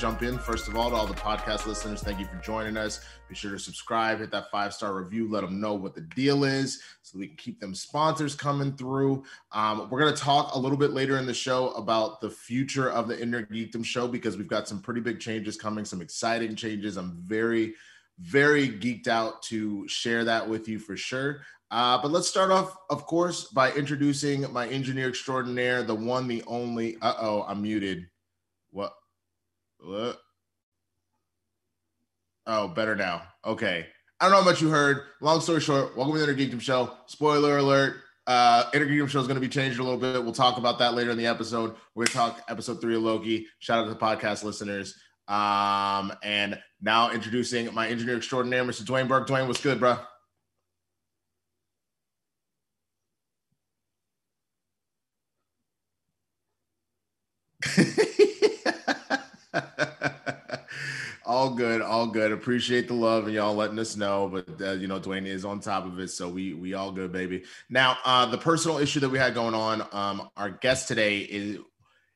jump in, first of all, to all the podcast listeners, thank you for joining us. Be sure to subscribe, hit that five star review, let them know what the deal is so we can keep them sponsors coming through. Um, we're going to talk a little bit later in the show about the future of the Inner Geekdom show because we've got some pretty big changes coming, some exciting changes. I'm very, very geeked out to share that with you for sure. Uh, but let's start off, of course, by introducing my engineer extraordinaire, the one, the only. Uh oh, I'm muted. Oh, better now. Okay. I don't know how much you heard. Long story short, welcome to the Inner Geekdom Show. Spoiler alert. Uh, Inner Geekdom Show is going to be changed a little bit. We'll talk about that later in the episode. We're going to talk episode three of Loki. Shout out to the podcast listeners. Um, and now introducing my engineer extraordinaire, Mr. Dwayne Burke. Dwayne, what's good, bro? all good, all good. Appreciate the love and y'all letting us know. But uh, you know, Dwayne is on top of it, so we we all good, baby. Now, uh, the personal issue that we had going on. Um, our guest today is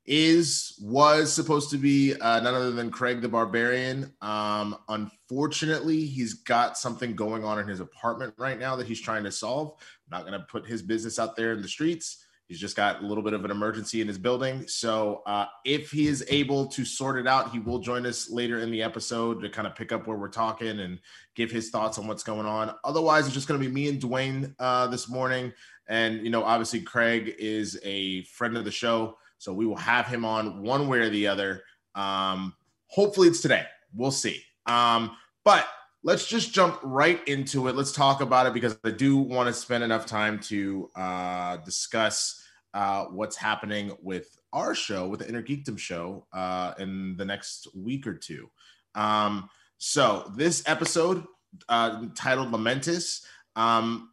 is was supposed to be uh, none other than Craig the Barbarian. Um, unfortunately, he's got something going on in his apartment right now that he's trying to solve. I'm not going to put his business out there in the streets. He's just got a little bit of an emergency in his building. So uh, if he is able to sort it out, he will join us later in the episode to kind of pick up where we're talking and give his thoughts on what's going on. Otherwise, it's just going to be me and Dwayne uh, this morning. And, you know, obviously, Craig is a friend of the show. So we will have him on one way or the other. Um, hopefully, it's today. We'll see. Um, but let's just jump right into it. Let's talk about it because I do want to spend enough time to uh, discuss uh, what's happening with our show, with the Inner Geekdom show, uh, in the next week or two. Um, so this episode uh, titled "Lamentis." Um,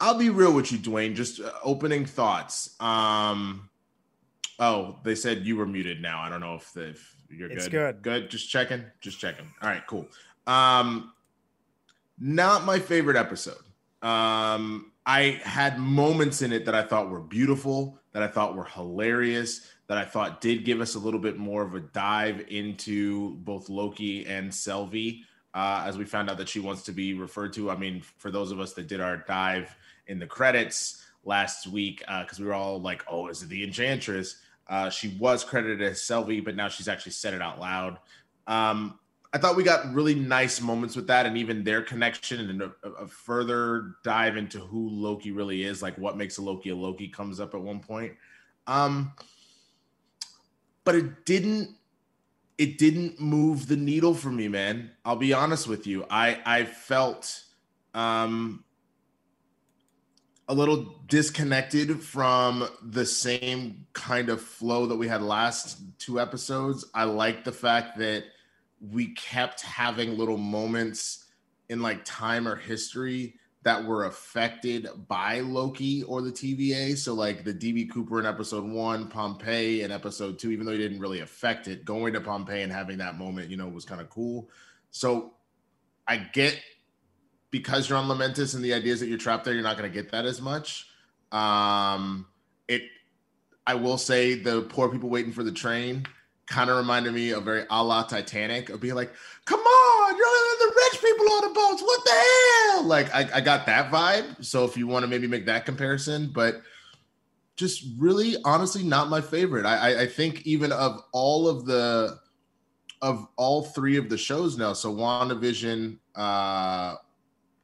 I'll be real with you, Dwayne. Just uh, opening thoughts. Um, oh, they said you were muted now. I don't know if, if you're It's good. good. Good. Just checking. Just checking. All right. Cool. Um, not my favorite episode. Um, I had moments in it that I thought were beautiful, that I thought were hilarious, that I thought did give us a little bit more of a dive into both Loki and Sylvie, uh, as we found out that she wants to be referred to. I mean, for those of us that did our dive in the credits last week, because we were all like, "Oh, is it the Enchantress?" Uh, she was credited as Sylvie, but now she's actually said it out loud. Um, I thought we got really nice moments with that, and even their connection and a, a further dive into who Loki really is, like what makes a Loki a Loki, comes up at one point. Um, but it didn't. It didn't move the needle for me, man. I'll be honest with you. I I felt um, a little disconnected from the same kind of flow that we had last two episodes. I like the fact that we kept having little moments in like time or history that were affected by Loki or the TVA. So like the DB Cooper in episode one, Pompeii in episode two, even though he didn't really affect it, going to Pompeii and having that moment, you know, was kind of cool. So I get because you're on Lamentis and the ideas that you're trapped there, you're not going to get that as much. Um, it, I will say the poor people waiting for the train kind of reminded me of very a la Titanic of being like, come on, you're the rich people on the boats. What the hell? Like, I, I got that vibe. So if you want to maybe make that comparison, but just really honestly not my favorite. I, I, I think even of all of the of all three of the shows now, so WandaVision, uh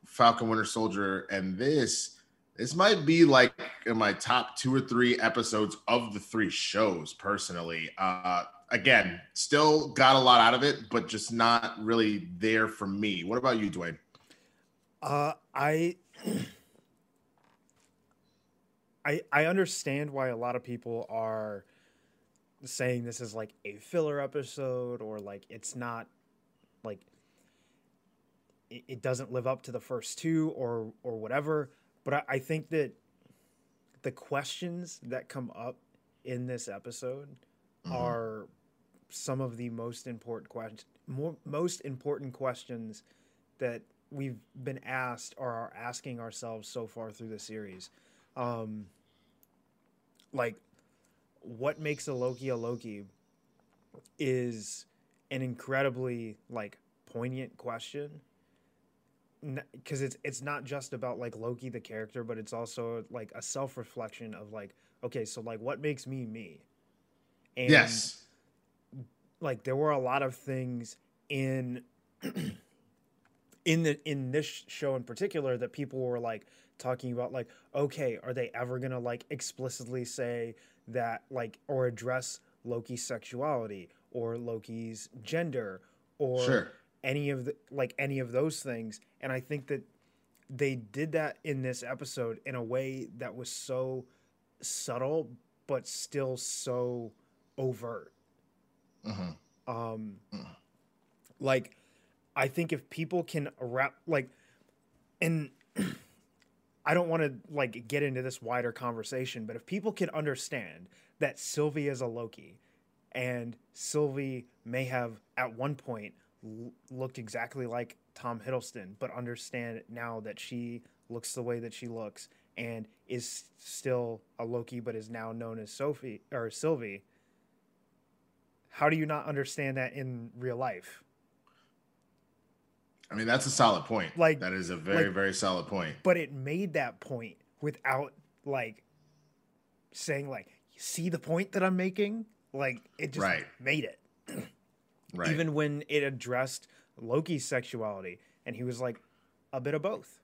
Falcon Winter Soldier, and this, this might be like in my top two or three episodes of the three shows personally. Uh again, still got a lot out of it, but just not really there for me. What about you, Dwayne? Uh, I, I, I understand why a lot of people are saying this is like a filler episode or like it's not like it, it doesn't live up to the first two or or whatever. But I, I think that the questions that come up in this episode Mhm. are some of the most important questions more most important questions that we've been asked or are asking ourselves so far through the series. Um like what makes a loki a loki is an incredibly like poignant question. Because it's it's not just about like Loki the character, but it's also like a self reflection of like, okay, so like what makes me me? And yes, like there were a lot of things in in the in this show in particular that people were like talking about like okay are they ever gonna like explicitly say that like or address loki's sexuality or loki's gender or sure. any of the like any of those things and i think that they did that in this episode in a way that was so subtle but still so overt mm-hmm. um mm. like i think if people can wrap like and I don't want to like get into this wider conversation, but if people can understand that Sylvie is a Loki and Sylvie may have at one point l- looked exactly like Tom Hiddleston, but understand now that she looks the way that she looks and is still a Loki, but is now known as Sophie or Sylvie. How do you not understand that in real life? I mean, that's a solid point. Like that is a very like, very solid point. But it made that point without like saying like, see the point that I'm making?" Like it just right. made it. right. Even when it addressed Loki's sexuality, and he was like, "A bit of both."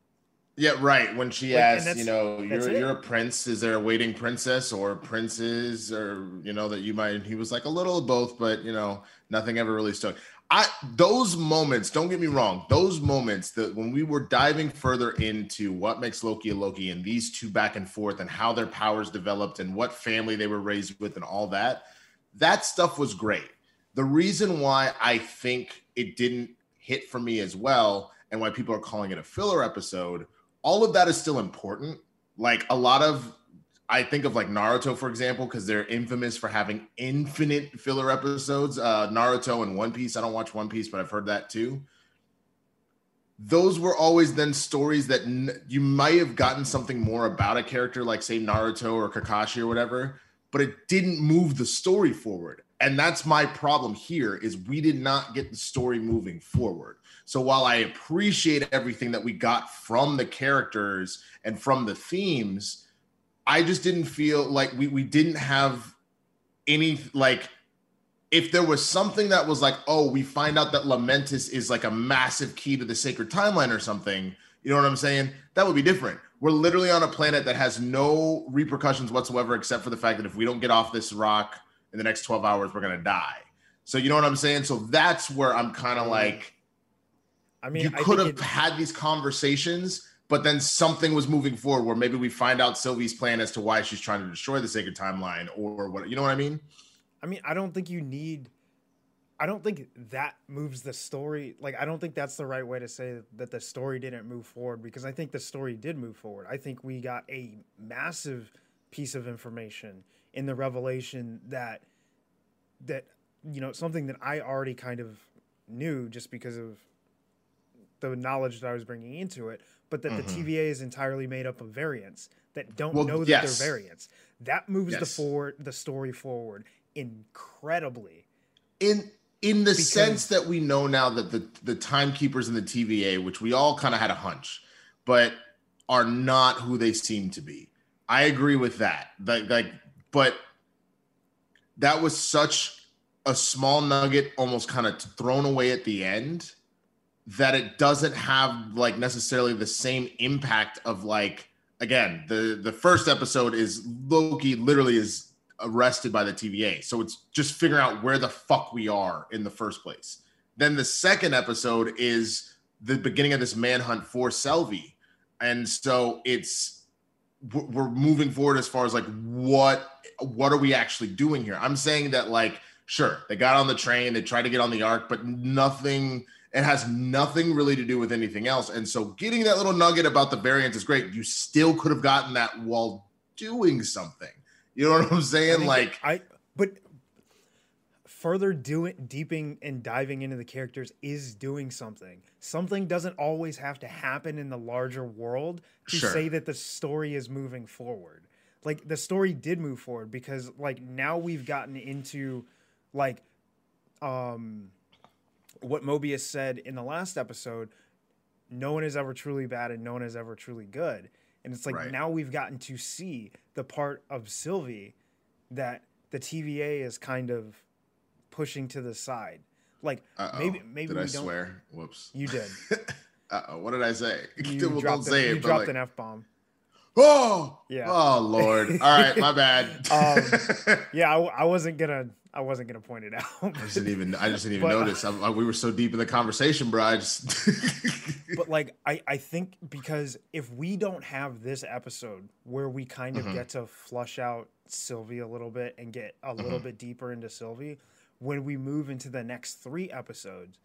Yeah, right. When she like, asked, you know, you're you're a prince. Is there a waiting princess or princes or you know that you might? He was like a little of both, but you know, nothing ever really stuck. I those moments, don't get me wrong, those moments that when we were diving further into what makes Loki a Loki and these two back and forth and how their powers developed and what family they were raised with and all that, that stuff was great. The reason why I think it didn't hit for me as well and why people are calling it a filler episode, all of that is still important. Like a lot of I think of like Naruto, for example, because they're infamous for having infinite filler episodes. Uh, Naruto and One Piece. I don't watch One Piece, but I've heard that too. Those were always then stories that n- you might have gotten something more about a character, like say Naruto or Kakashi or whatever, but it didn't move the story forward. And that's my problem here is we did not get the story moving forward. So while I appreciate everything that we got from the characters and from the themes, I just didn't feel like we we didn't have any like if there was something that was like, oh, we find out that Lamentis is like a massive key to the sacred timeline or something, you know what I'm saying? That would be different. We're literally on a planet that has no repercussions whatsoever, except for the fact that if we don't get off this rock in the next 12 hours, we're gonna die. So you know what I'm saying? So that's where I'm kind of mm-hmm. like, I mean, you could have had these conversations but then something was moving forward where maybe we find out Sylvie's plan as to why she's trying to destroy the sacred timeline or what you know what I mean? I mean, I don't think you need I don't think that moves the story. Like I don't think that's the right way to say that the story didn't move forward because I think the story did move forward. I think we got a massive piece of information in the revelation that that you know something that I already kind of knew just because of the knowledge that I was bringing into it, but that mm-hmm. the TVA is entirely made up of variants that don't well, know that yes. they're variants. That moves yes. the forward the story forward incredibly. In in the because, sense that we know now that the the timekeepers in the TVA, which we all kind of had a hunch, but are not who they seem to be. I agree with that. Like, like, but that was such a small nugget, almost kind of thrown away at the end that it doesn't have like necessarily the same impact of like again the the first episode is Loki literally is arrested by the TVA so it's just figuring out where the fuck we are in the first place. Then the second episode is the beginning of this manhunt for Sylvie and so it's we're moving forward as far as like what what are we actually doing here? I'm saying that like sure they got on the train they tried to get on the ark but nothing it has nothing really to do with anything else. And so getting that little nugget about the variants is great. You still could have gotten that while doing something. You know what I'm saying? Like I but further doing deeping and diving into the characters is doing something. Something doesn't always have to happen in the larger world to sure. say that the story is moving forward. Like the story did move forward because like now we've gotten into like um what Mobius said in the last episode, no one is ever truly bad and no one is ever truly good. And it's like Right. now we've gotten to see the part of Sylvie that the TVA is kind of pushing to the side. Like Uh-oh. maybe maybe did we I don't. swear? Whoops. You did. Uh-oh. What did I say? You well, dropped, an, it. you dropped like, an f bomb. oh, Yeah. Oh Lord. All right, my bad. Um, Yeah, I, I wasn't gonna I wasn't gonna point it out. I just didn't even. I just didn't even But- notice. I, I- we were so deep in the conversation, bro. I just. but like I, I think because if we don't have this episode where we kind of Mhm. get to flush out Sylvie a little bit and get a little Mhm. bit deeper into Sylvie, when we move into the next three episodes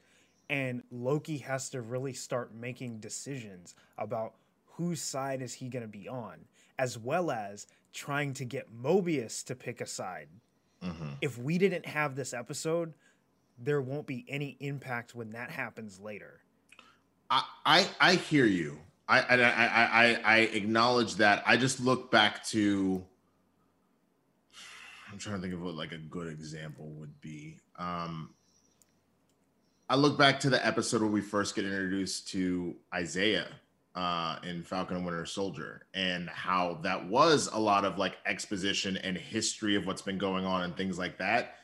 and Loki has to really start making decisions about whose side is he going to be on, as well as trying to get Mobius to pick a side. Mhm. If we didn't have this episode, there won't be any impact when that happens later. I, I I hear you. I I, I I I acknowledge that. I just look back to. I'm trying to think of what like a good example would be. Um, I look back to the episode where we first get introduced to Isaiah uh, in Falcon and Winter Soldier, and how that was a lot of like exposition and history of what's been going on and things like that,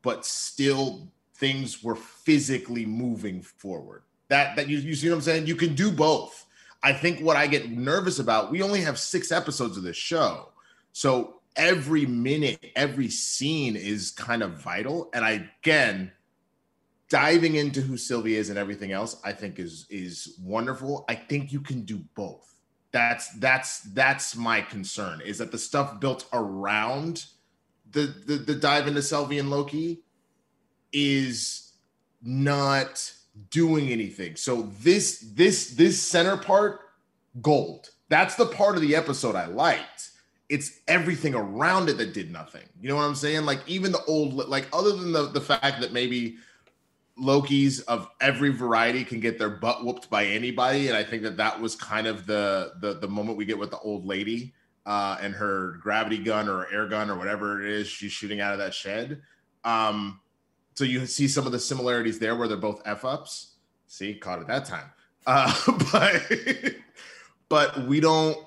but still things were physically moving forward. That that you, you see what I'm saying? You can do both. I think what I get nervous about, we only have six episodes of this show. So every minute, every scene is kind of vital. And I again diving into who Sylvia is and everything else, I think is is wonderful. I think you can do both. That's that's that's my concern is that the stuff built around the the, the dive into Sylvia and Loki is not doing anything. So this this this center part gold. That's the part of the episode I liked. It's everything around it that did nothing. You know what I'm saying? Like even the old like other than the the fact that maybe Loki's of every variety can get their butt whooped by anybody and I think that that was kind of the the the moment we get with the old lady uh and her gravity gun or air gun or whatever it is she's shooting out of that shed. Um so you see some of the similarities there where they're both f ups. See, caught it that time. Uh, but but we don't.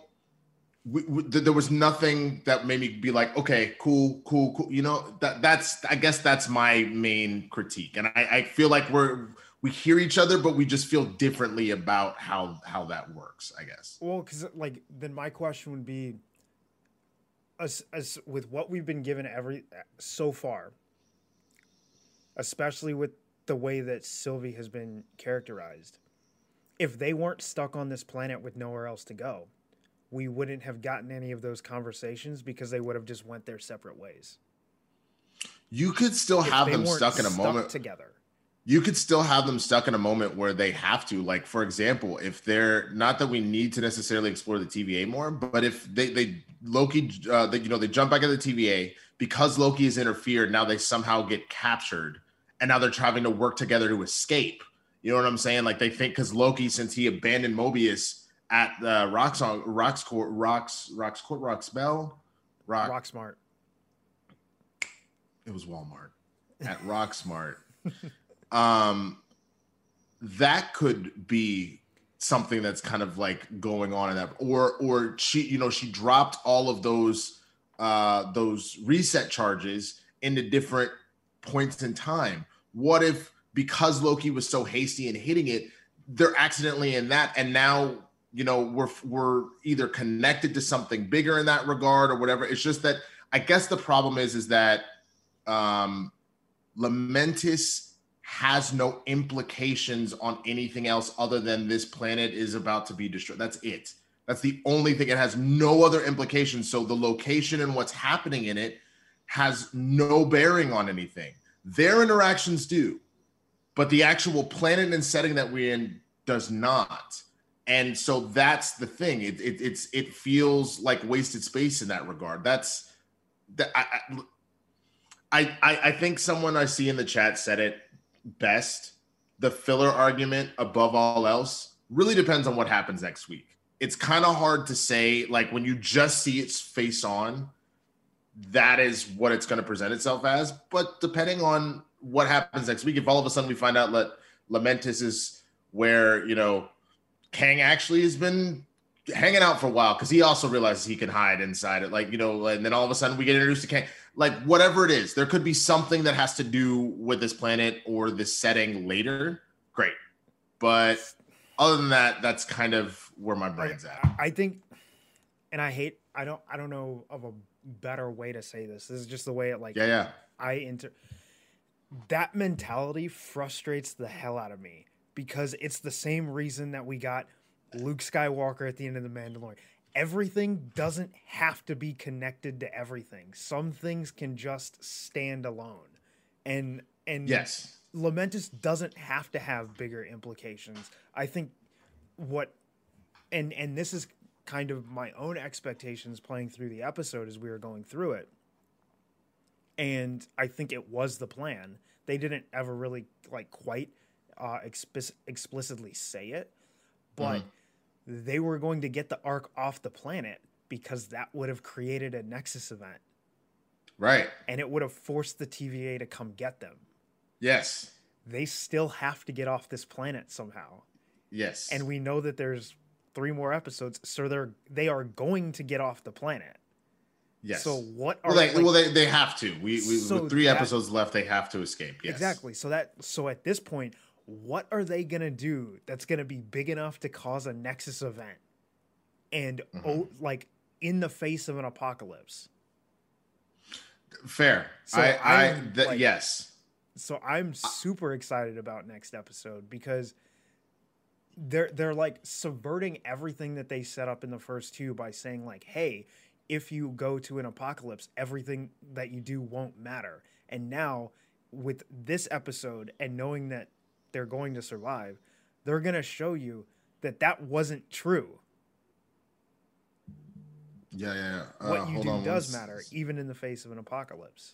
We, we, there was nothing that made me be like, okay, cool, cool, cool. You know that that's I guess that's my main critique, and I, I feel like we're we hear each other, but we just feel differently about how how that works. I guess. Well, because like then my question would be, as as with what we've been given every so far, especially with the way that Sylvie has been characterized, if they weren't stuck on this planet with nowhere else to go, we wouldn't have gotten any of those conversations because they would have just went their separate ways. You could still If have them stuck in a moment. together. you could still have them stuck in a moment where they have to like for example if they're not that we need to necessarily explore the tva more but if they they loki uh they, you know they jump back at the tva because loki is interfered now they somehow get captured and now they're trying to work together to escape you know what i'm saying like they think because loki since he abandoned mobius at the rocks on Roxxcart rocks Roxxcart rocks bell rock, Rock smart. it was Walmart at Rock Smart. um, that could be something that's kind of like going on in that, or or she, you know, she dropped all of those uh those reset charges into different points in time. What if because Loki was so hasty in hitting it, they're accidentally in that, and now you know we're we're either connected to something bigger in that regard or whatever. It's just that I guess the problem is is that um Lamentis has no implications on anything else other than this planet is about to be destroyed. That's it. That's the only thing. It has no other implications. So the location and what's happening in it has no bearing on anything. Their interactions do, but the actual planet and setting that we're in does not. And so that's the thing. It, it it's it feels like wasted space in that regard. That's that I, I I I think someone I see in the chat said it best. The filler argument above all else really depends on what happens next week. It's kind of hard to say like when you just see its face on that is what it's going to present itself as, but depending on what happens next week if all of a sudden we find out that Lamentis is where you know Kang actually has been hanging out for a while because he also realizes he can hide inside it. Like, you know, and then all of a sudden we get introduced to Kang. Like, whatever it is, there could be something that has to do with this planet or this setting later. Great. But other than that, that's kind of where my brain's at. I think, and I hate, I don't, I don't know of a better way to say this. This is just the way it like, yeah, yeah. I enter that mentality frustrates the hell out of me because it's the same reason that we got Luke Skywalker at the end of the Mandalorian. Everything doesn't have to be connected to everything. Some things can just stand alone. And and yes, Lamentis doesn't have to have bigger implications. I think what and and this is kind of my own expectations playing through the episode as we were going through it. And I think it was the plan. They didn't ever really like quite uh, explicitly say it, but mm-hmm. they were going to get the arc off the planet because that would have created a Nexus event. Right. And it would have forced the TVA to come get them. Yes. They still have to get off this planet somehow. Yes. And we know that there's three more episodes, so they're they are going to get off the planet. Yes. So what are well they, like, well they, they have to. We, we so with three that, episodes left, they have to escape. Yes. Exactly. So that so at this point, what are they gonna do that's gonna be big enough to cause a Nexus event, and mm-hmm. oh, like in the face of an apocalypse? Fair. So I, I th- like, yes. So I'm super excited about next episode because they're they're like subverting everything that they set up in the first two by saying like, hey, if you go to an apocalypse, everything that you do won't matter. And now with this episode and knowing that they're going to survive, they're going to show you that that wasn't true. Yeah, yeah, yeah. Uh, what you do does matter, even in the face of an apocalypse.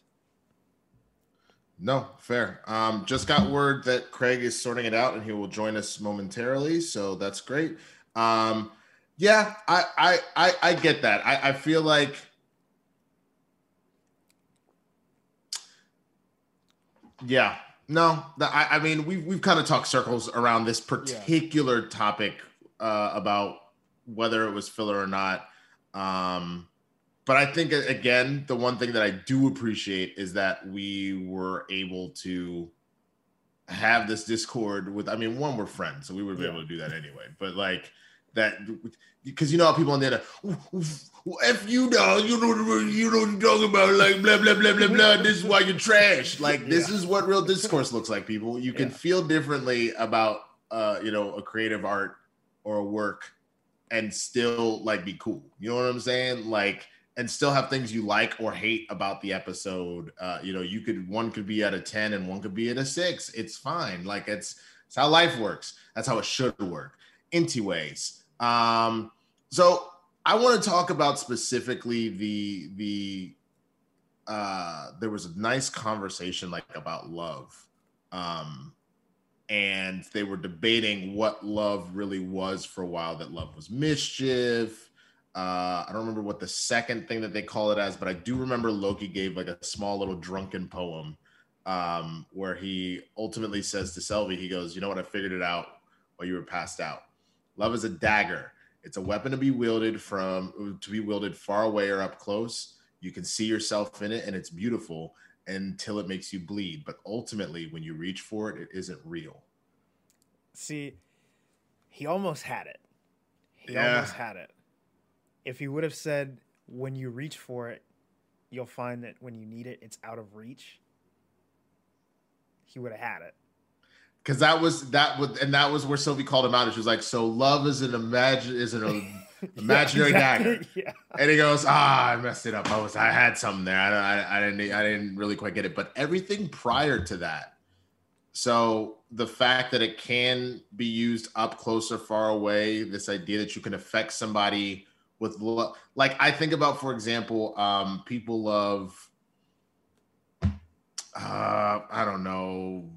No, fair. Um, just got word that Craig is sorting it out and he will join us momentarily. So that's great. Um, yeah, I, I, I, I get that. I, I feel like yeah, no, I, I mean, we've we've kind of talked circles around this particular yeah. topic uh, about whether it was filler or not. Um, but I think again, the one thing that I do appreciate is that we were able to have this discord with. I mean, one, we're friends, so we would be yeah. able to do that anyway. But like that because you know how people on there, if you know, you know, you know what you're talking about, like blah blah blah blah blah. This is why you're trash. Like this yeah. is what real discourse looks like. People, you can yeah. feel differently about, uh, you know, a creative art or a work, and still like be cool. You know what I'm saying? Like, and still have things you like or hate about the episode. Uh, you know, you could one could be at a ten and one could be at a six. It's fine. Like it's it's how life works. That's how it should work. Anyways um, so I want to talk about specifically the the uh, there was a nice conversation like about love. Um, and they were debating what love really was for a while that love was mischief uh, i don't remember what the second thing that they call it as but i do remember loki gave like a small little drunken poem um, where he ultimately says to Sylvie, he goes, "You know what? I figured it out while you were passed out. Love is a dagger. It's a weapon to be wielded from to be wielded far away or up close. You can see yourself in it, and it's beautiful until it makes you bleed. But ultimately, when you reach for it, it isn't real. See, he almost had it. He yeah. almost had it. If he would have said, when you reach for it, you'll find that when you need it, it's out of reach, he would have had it because that was that was and that was where Sylvie called him out. She was like, "So love is an imagine is an imaginary yeah, exactly. dagger," yeah. and he goes, "Ah, I messed it up. I was I had something there. I, I, I didn't I didn't really quite get it, but everything prior to that. So the fact that it can be used up close or far away, this idea that you can affect somebody with love, like I think about, for example, um, people love. Uh, I don't know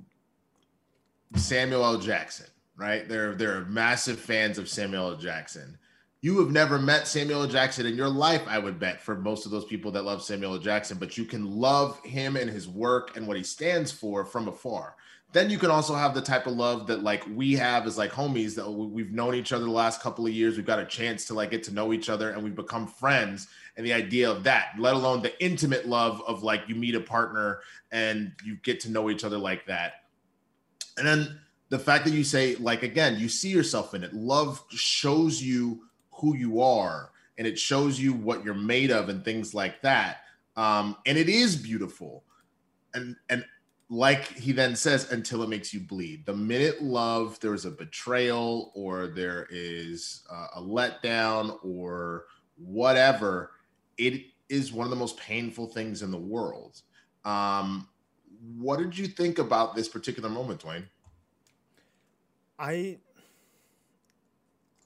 Samuel L. Jackson, right? They're they're massive fans of Samuel L. Jackson. You have never met Samuel L. Jackson in your life, I would bet, for most of those people that love Samuel L. Jackson, but you can love him and his work and what he stands for from afar. then you can also have the type of love that like we have as like homies that we've known each other the last couple of years. We've got a chance to like get to know each other and we've become friends. And the idea of that, let alone the intimate love of like you meet a partner and you get to know each other like that. And then the fact that you say like again, you see yourself in it. Love shows you who you are and it shows you what you're made of and things like that. Um, and it is beautiful. And and like he then says, until it makes you bleed. The minute love, there's a betrayal or there is a letdown or whatever, it is one of the most painful things in the world. Um, what did you think about this particular moment, Dwayne? I,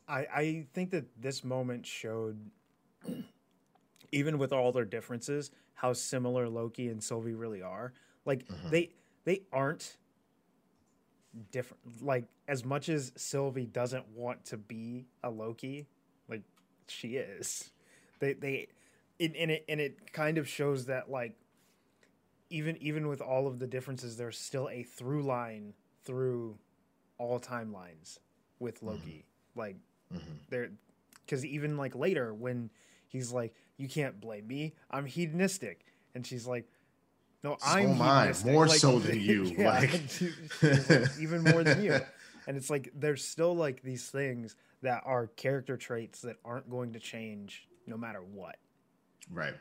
I, I think that this moment showed, even with all their differences, how similar Loki and Sylvie really are. Like mm-hmm. they they aren't different. Like as much as Sylvie doesn't want to be a Loki, like she is. They they it, and it and it kind of shows that like even even with all of the differences, there's still a through line through all timelines with mm-hmm. Loki. Mm-hmm. Like mm-hmm. there because even like later when he's like, You can't blame me, I'm hedonistic. And she's like, no, I'm mine more like, so than you. Yeah, like. like even more than you. And it's like there's still like these things that are character traits that aren't going to change no matter what. Right.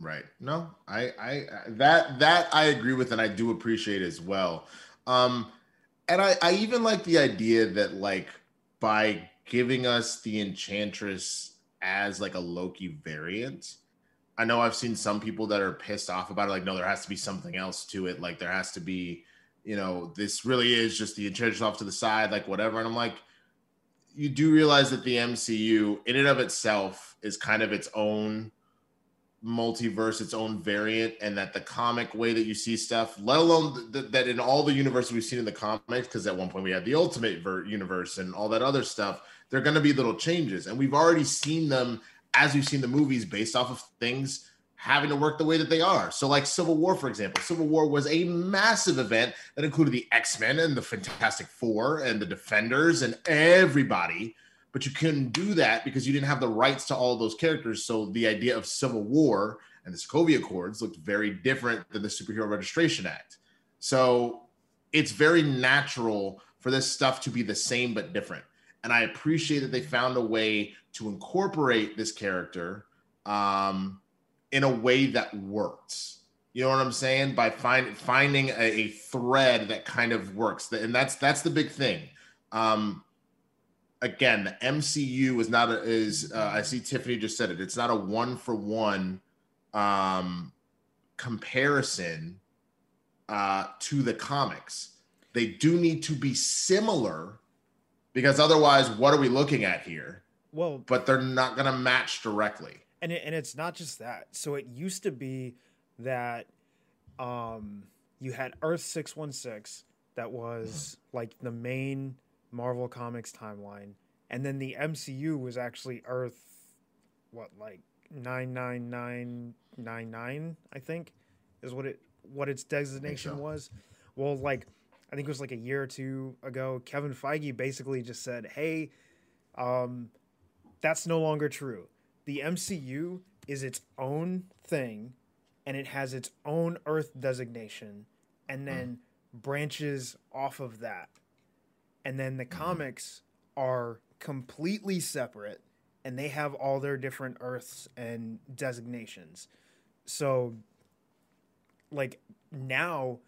Right. No, I I that that I agree with and I do appreciate as well. Um and I I even like the idea that like by giving us the enchantress as like a Loki variant, I know I've seen some people that are pissed off about it. Like, no, there has to be something else to it. Like, there has to be, you know, this really is just the enchantress off to the side, like whatever. And I'm like, you do realize that the MCU, in and of itself, is kind of its own multiverse, its own variant, and that the comic way that you see stuff, let alone th- that in all the universes we've seen in the comics, because at one point we had the Ultimate ver- Universe and all that other stuff, there are going to be little changes, and we've already seen them as we've seen the movies based off of things having to work the way that they are. So, like Civil War, for example, Civil War was a massive event that included the X Men and the Fantastic Four and the Defenders and everybody. But you couldn't do that because you didn't have the rights to all those characters. So, the idea of Civil War and the Sokovia Accords looked very different than the Superhero Registration Act. So, it's very natural for this stuff to be the same but different. And I appreciate that they found a way to incorporate this character um, in a way that works. You know what I'm saying? By find, finding a, a thread that kind of works, and that's that's the big thing. Um, again, the MCU is not a, is uh, I see Tiffany just said it. It's not a one for one um, comparison uh, to the comics. They do need to be similar because otherwise, what are we looking at here? Well, but they're not going to match directly. And it, and it's not just that. So it used to be that um, you had Earth six one six that was like the main Marvel Comics timeline, and then the MCU was actually Earth, what like nine nine nine nine nine I think, is what it what its designation so. was. Well, like I think it was like a year or two ago, Kevin Feige basically just said, "Hey, um, that's no longer true. The MCU is its own thing and it has its own Earth designation and then mm. branches off of that. And then the mm. comics are completely separate and they have all their different Earths and designations. So, like, now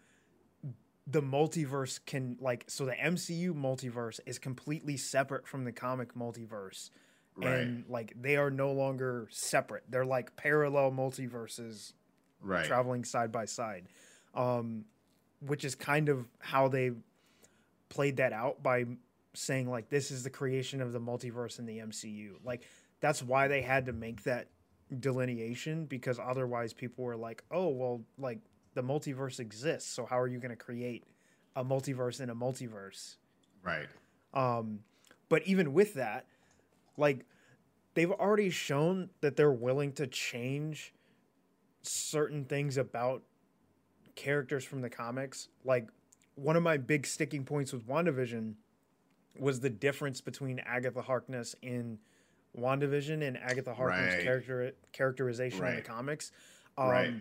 the multiverse can like so the MCU multiverse is completely separate from the comic multiverse right. and like they are no longer separate. They're like parallel multiverses, right, traveling side by side, um, which is kind of how they played that out by saying like this is the creation of the multiverse in the MCU. Like that's why they had to make that delineation because otherwise people were like, oh well, like the multiverse exists, so how are you going to create a multiverse in a multiverse? Right. Um, but even with that, like they've already shown that they're willing to change certain things about characters from the comics. Like one of my big sticking points with WandaVision was the difference between Agatha Harkness in WandaVision and Agatha Harkness Right. character characterization in the comics. Um, Right.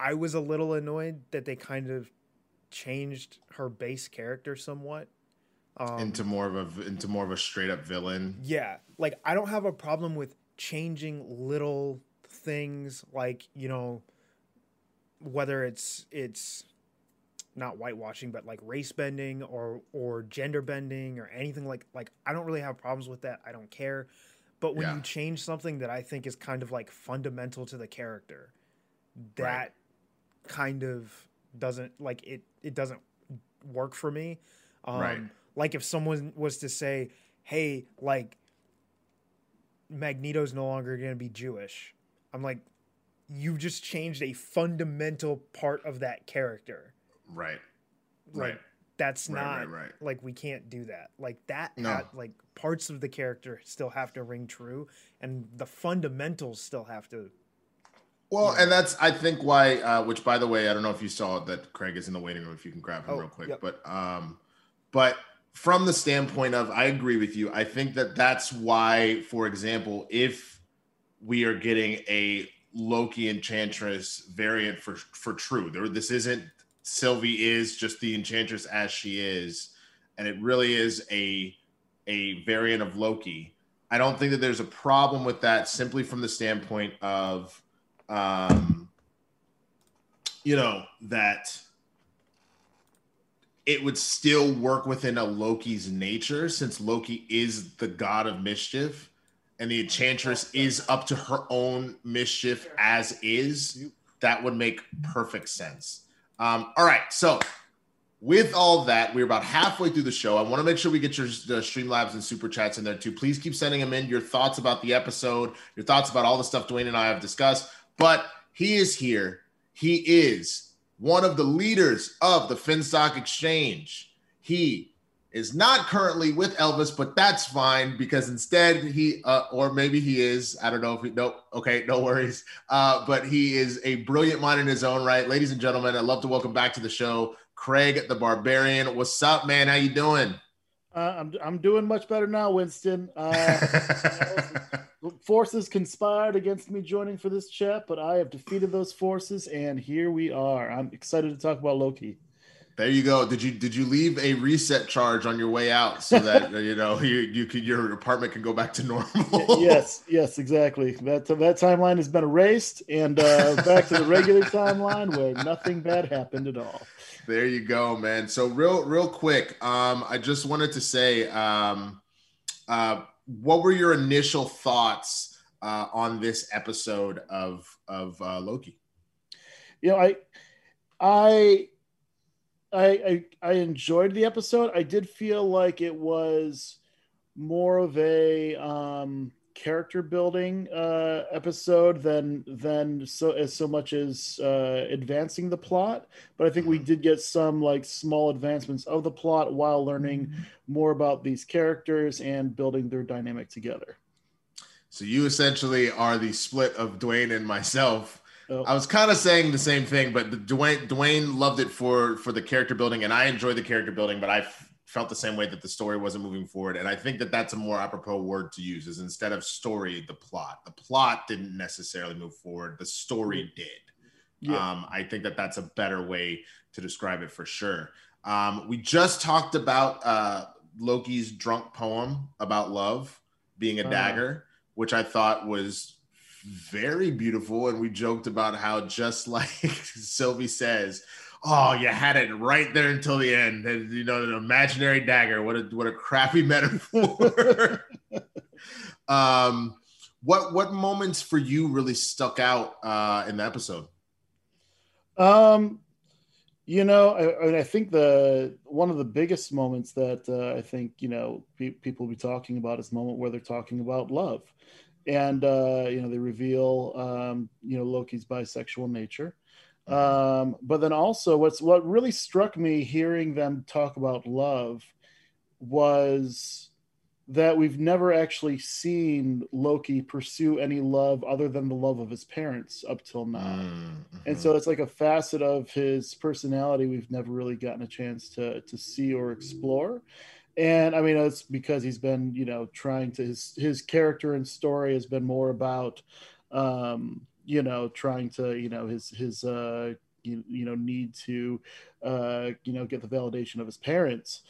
I was a little annoyed that they kind of changed her base character somewhat. Um, into more of a into more of a straight up villain. yeah, like I don't have a problem with changing little things like, you know, whether it's it's not whitewashing but like race bending or or gender bending or anything like like I don't really have problems with that. I don't care. But when Yeah. you change something that I think is kind of like fundamental to the character, that Right. kind of doesn't like it it doesn't work for me. Um Right. like if someone was to say, "Hey, like Magneto's no longer going to be Jewish." I'm like, "You just changed a fundamental part of that character." Right. Like, Right. That's Right, not right, right. like we can't do that. Like that No. ha- like parts of the character still have to ring true and the fundamentals still have to Well, and that's I think why. Uh, which, by the way, I don't know if you saw that Craig is in the waiting room. If you can grab him Oh, real quick, yep. but um, but from the standpoint of, I agree with you. I think that that's why, for example, if we are getting a Loki Enchantress variant for for True, there this isn't Sylvie is just the Enchantress as she is, and it really is a a variant of Loki. I don't think that there's a problem with that simply from the standpoint of um, you know, that it would still work within a Loki's nature since Loki is the god of mischief and the enchantress is up to her own mischief as is. That would make perfect sense. Um, all right, so with all that, we're about halfway through the show. I want to make sure we get your the Streamlabs and super chats in there too. Please keep sending them in. Your thoughts about the episode, your thoughts about all the stuff Dwayne and I have discussed. But he is here. He is one of the leaders of the Finstock Exchange. He is not currently with Elvis, but that's fine because instead he, uh, or maybe he is. I don't know if he. Nope. Okay, no worries. Uh, but he is a brilliant mind in his own right, ladies and gentlemen. I'd love to welcome back to the show, Craig the Barbarian. What's up, man? How you doing? Uh, I'm I'm doing much better now, Winston. Uh, forces conspired against me joining for this chat, but I have defeated those forces, and here we are. I'm excited to talk about Loki. There you go. Did you did you leave a reset charge on your way out so that you know you you could your apartment can go back to normal? yes, yes, exactly. That that timeline has been erased, and uh, back to the regular timeline where nothing bad happened at all. There you go, man. So real real quick, um, I just wanted to say, um, uh, what were your initial thoughts uh, on this episode of of uh, Loki? you know i i I, I I enjoyed the episode. I did feel like it was more of a um, character building uh, episode than than so as so much as uh, advancing the plot. But I think we did get some like small advancements of the plot while learning more about these characters and building their dynamic together. So you essentially are the split of Dwayne and myself. Oh. I was kind of saying the same thing, but the Dwayne Dwayne loved it for for the character building, and I enjoyed the character building, but I f- felt the same way that the story wasn't moving forward. And I think that that's a more apropos word to use is instead of story, the plot. The plot didn't necessarily move forward. The story did. Yeah. Um, I think that that's a better way to describe it for sure. Um, we just talked about uh, Loki's drunk poem about love being a Uh. dagger, which I thought was very beautiful. And we joked about how just like Sylvie says, "Oh, you had it right there until the end." And, you know, an imaginary dagger. What a what a crappy metaphor. um, what what moments for you really stuck out uh, in the episode? Um, you know, I, I- think the one of the biggest moments that uh, I think you know pe- people will be talking about is moment where they're talking about love, and uh, you know they reveal um, you know Loki's bisexual nature. Um, but then also, what's what really struck me hearing them talk about love was that we've never actually seen Loki pursue any love other than the love of his parents up till now. Mm-hmm. And so it's like a facet of his personality we've never really gotten a chance to to see or explore. And I mean it's because he's been, you know, trying to his his character and story has been more about um, you know, trying to, you know, his his uh you, you know need to uh you know get the validation of his parents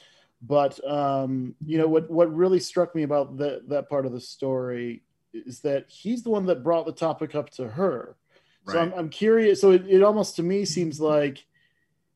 but um, you know what what really struck me about that that part of the story is that he's the one that brought the topic up to her. Right. So I'm, I'm curious. So it, it almost to me seems like,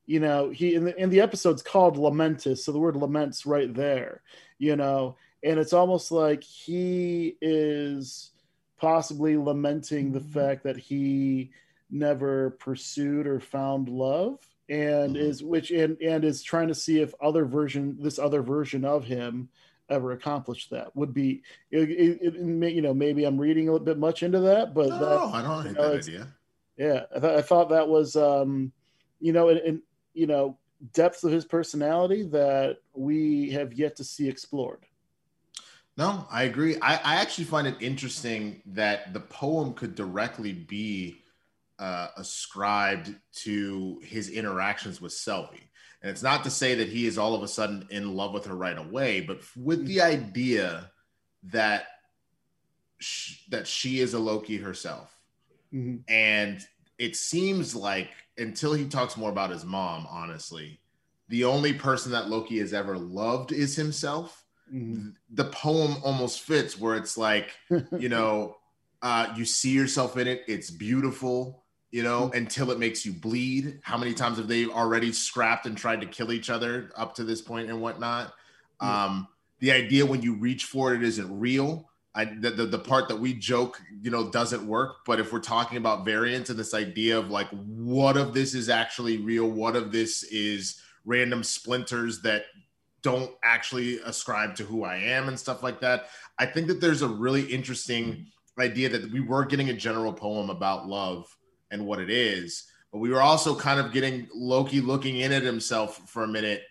you know, he in the in the episode's called Lamentis, so the word laments right there, you know, and it's almost like he is possibly lamenting the fact that he never pursued or found love and mm-hmm. is which and and is trying to see if other version this other version of him ever accomplished that. Would be it, it, it, you know maybe i'm reading a little bit much into that but no, that, i don't hate that idea. Yeah I, th- I, thought that was um you know and you know depths of his personality that we have yet to see explored no i agree i, I actually find it interesting that the poem could directly be uh, ascribed to his interactions with Sylvie. And it's not to say that he is all of a sudden in love with her right away, but with the idea that sh- that she is a Loki herself, mm-hmm. and it seems like until he talks more about his mom, honestly, the only person that Loki has ever loved is himself. Mm-hmm. The poem almost fits where it's like, you know, uh, you see yourself in it. It's beautiful you know, mm-hmm. until it makes you bleed. How many times have they already scrapped and tried to kill each other up to this point and whatnot? Um, the idea when you reach for it, it isn't real. I, the, the, the part that we joke, you know, doesn't work. But if we're talking about variants and this idea of like, what of this is actually real? What of this is random splinters that don't actually ascribe to who I am and stuff like that? I think that there's a really interesting idea that we were getting a general poem about love and what it is. But we were also kind of getting Loki looking in at himself for a minute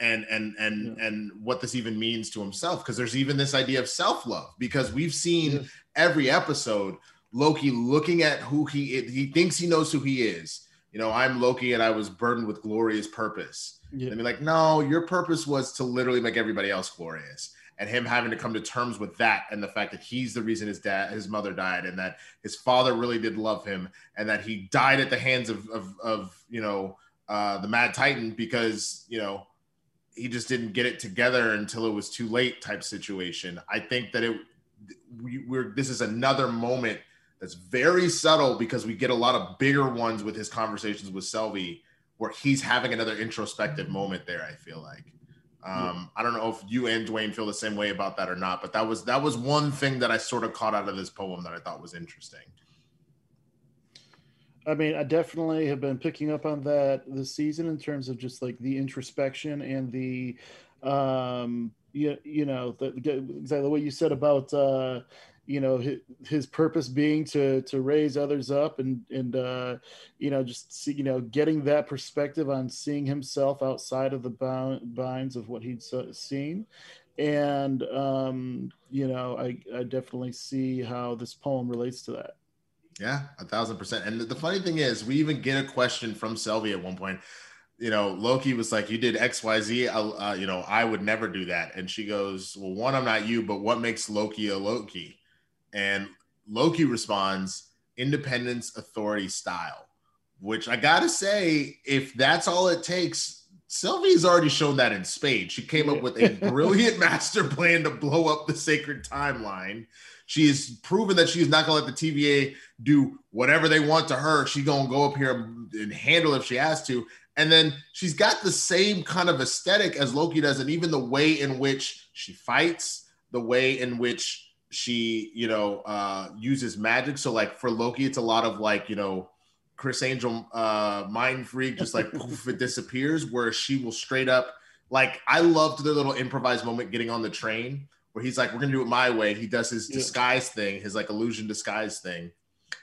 and and and yeah. and what this even means to himself because there's even this idea of self-love because we've seen every episode Loki looking at who he is. he thinks he knows who he is. You know, I'm Loki and I was burdened with glorious purpose. Yeah. And be like, no, your purpose was to literally make everybody else glorious and him having to come to terms with that and the fact that he's the reason his dad his mother died and that his father really did love him and that he died at the hands of of, of you know uh, the mad titan because you know he just didn't get it together until it was too late type situation. I think that it we, we're this is another moment that's very subtle because we get a lot of bigger ones with his conversations with Sylvie where he's having another introspective moment there i feel like. Um, I don't know if you and Dwayne feel the same way about that or not, but that was that was one thing that I sort of caught out of this poem that I thought was interesting. I mean, I definitely have been picking up on that this season in terms of just like the introspection and the, um, you, you know, the, exactly what you said about, uh, you know his, his purpose being to to raise others up and and uh you know just see, you know getting that perspective on seeing himself outside of the bound, binds of what he'd seen. And um you know i i definitely see how this poem relates to that yeah a thousand percent and the funny thing is we even get a question from Sylvie at one point you know, Loki was like, "You did X, Y, Z. Uh, you know, I would never do that." And she goes, "Well, one, I'm not you, but what makes Loki a Loki?" And Loki responds, independence, authority, style, which I gotta say, if that's all it takes, Sylvie's already shown that in spades. She came up with a brilliant master plan to blow up the sacred timeline. She has proven that she's not gonna let the TVA do whatever they want to her. She's gonna go up here and handle if she has to. And then she's got the same kind of aesthetic as Loki does, and even the way in which she fights, the way in which she you know uh uses magic so like for loki it's a lot of like you know criss angel uh mind freak just like poof it disappears where she will straight up like i loved the little improvised moment getting on the train where he's like we're gonna do it my way he does his yeah. disguise thing his like illusion disguise thing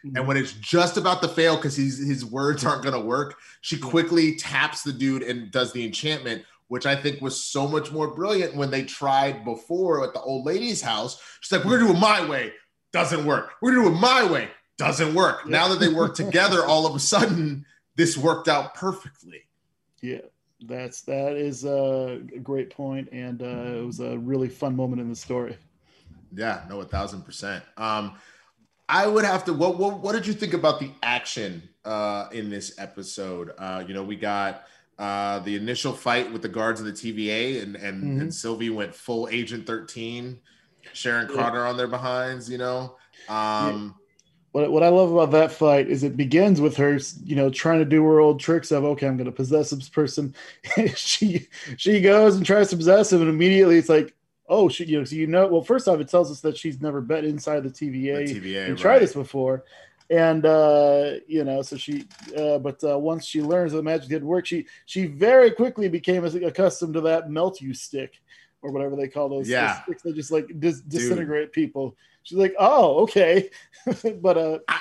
mm-hmm. and when it's just about to fail because his his words aren't gonna work she quickly taps the dude and does the enchantment which I think was so much more brilliant when they tried before at the old lady's house. She's like, we're gonna do it my way, doesn't work. We're gonna do it my way, doesn't work. Yeah. Now that they work together, all of a sudden, this worked out perfectly. Yeah, that's that is a great point, and uh, it was a really fun moment in the story. Yeah, no, a thousand percent. Um, I would have to. What what what did you think about the action uh, in this episode? Uh, you know, we got uh, the initial fight with the guards of the TVA, and and, mm-hmm. and Sylvie went full Agent Thirteen, Sharon Carter yeah. on their behinds. You know. Um, what, what I love about that fight is it begins with her, you know, trying to do her old tricks of okay, I'm going to possess this person. she she goes and tries to possess him, and immediately it's like, oh, she, you know, so you know, well, first off, it tells us that she's never been inside the TVA, the TVA and right. tried this before, and uh, you know, so she, uh, but uh, once she learns that the magic didn't work, she she very quickly became accustomed to that melt you stick or whatever they call those, yeah. sticks that just like dis- disintegrate people. She's like, oh, okay, but uh. I,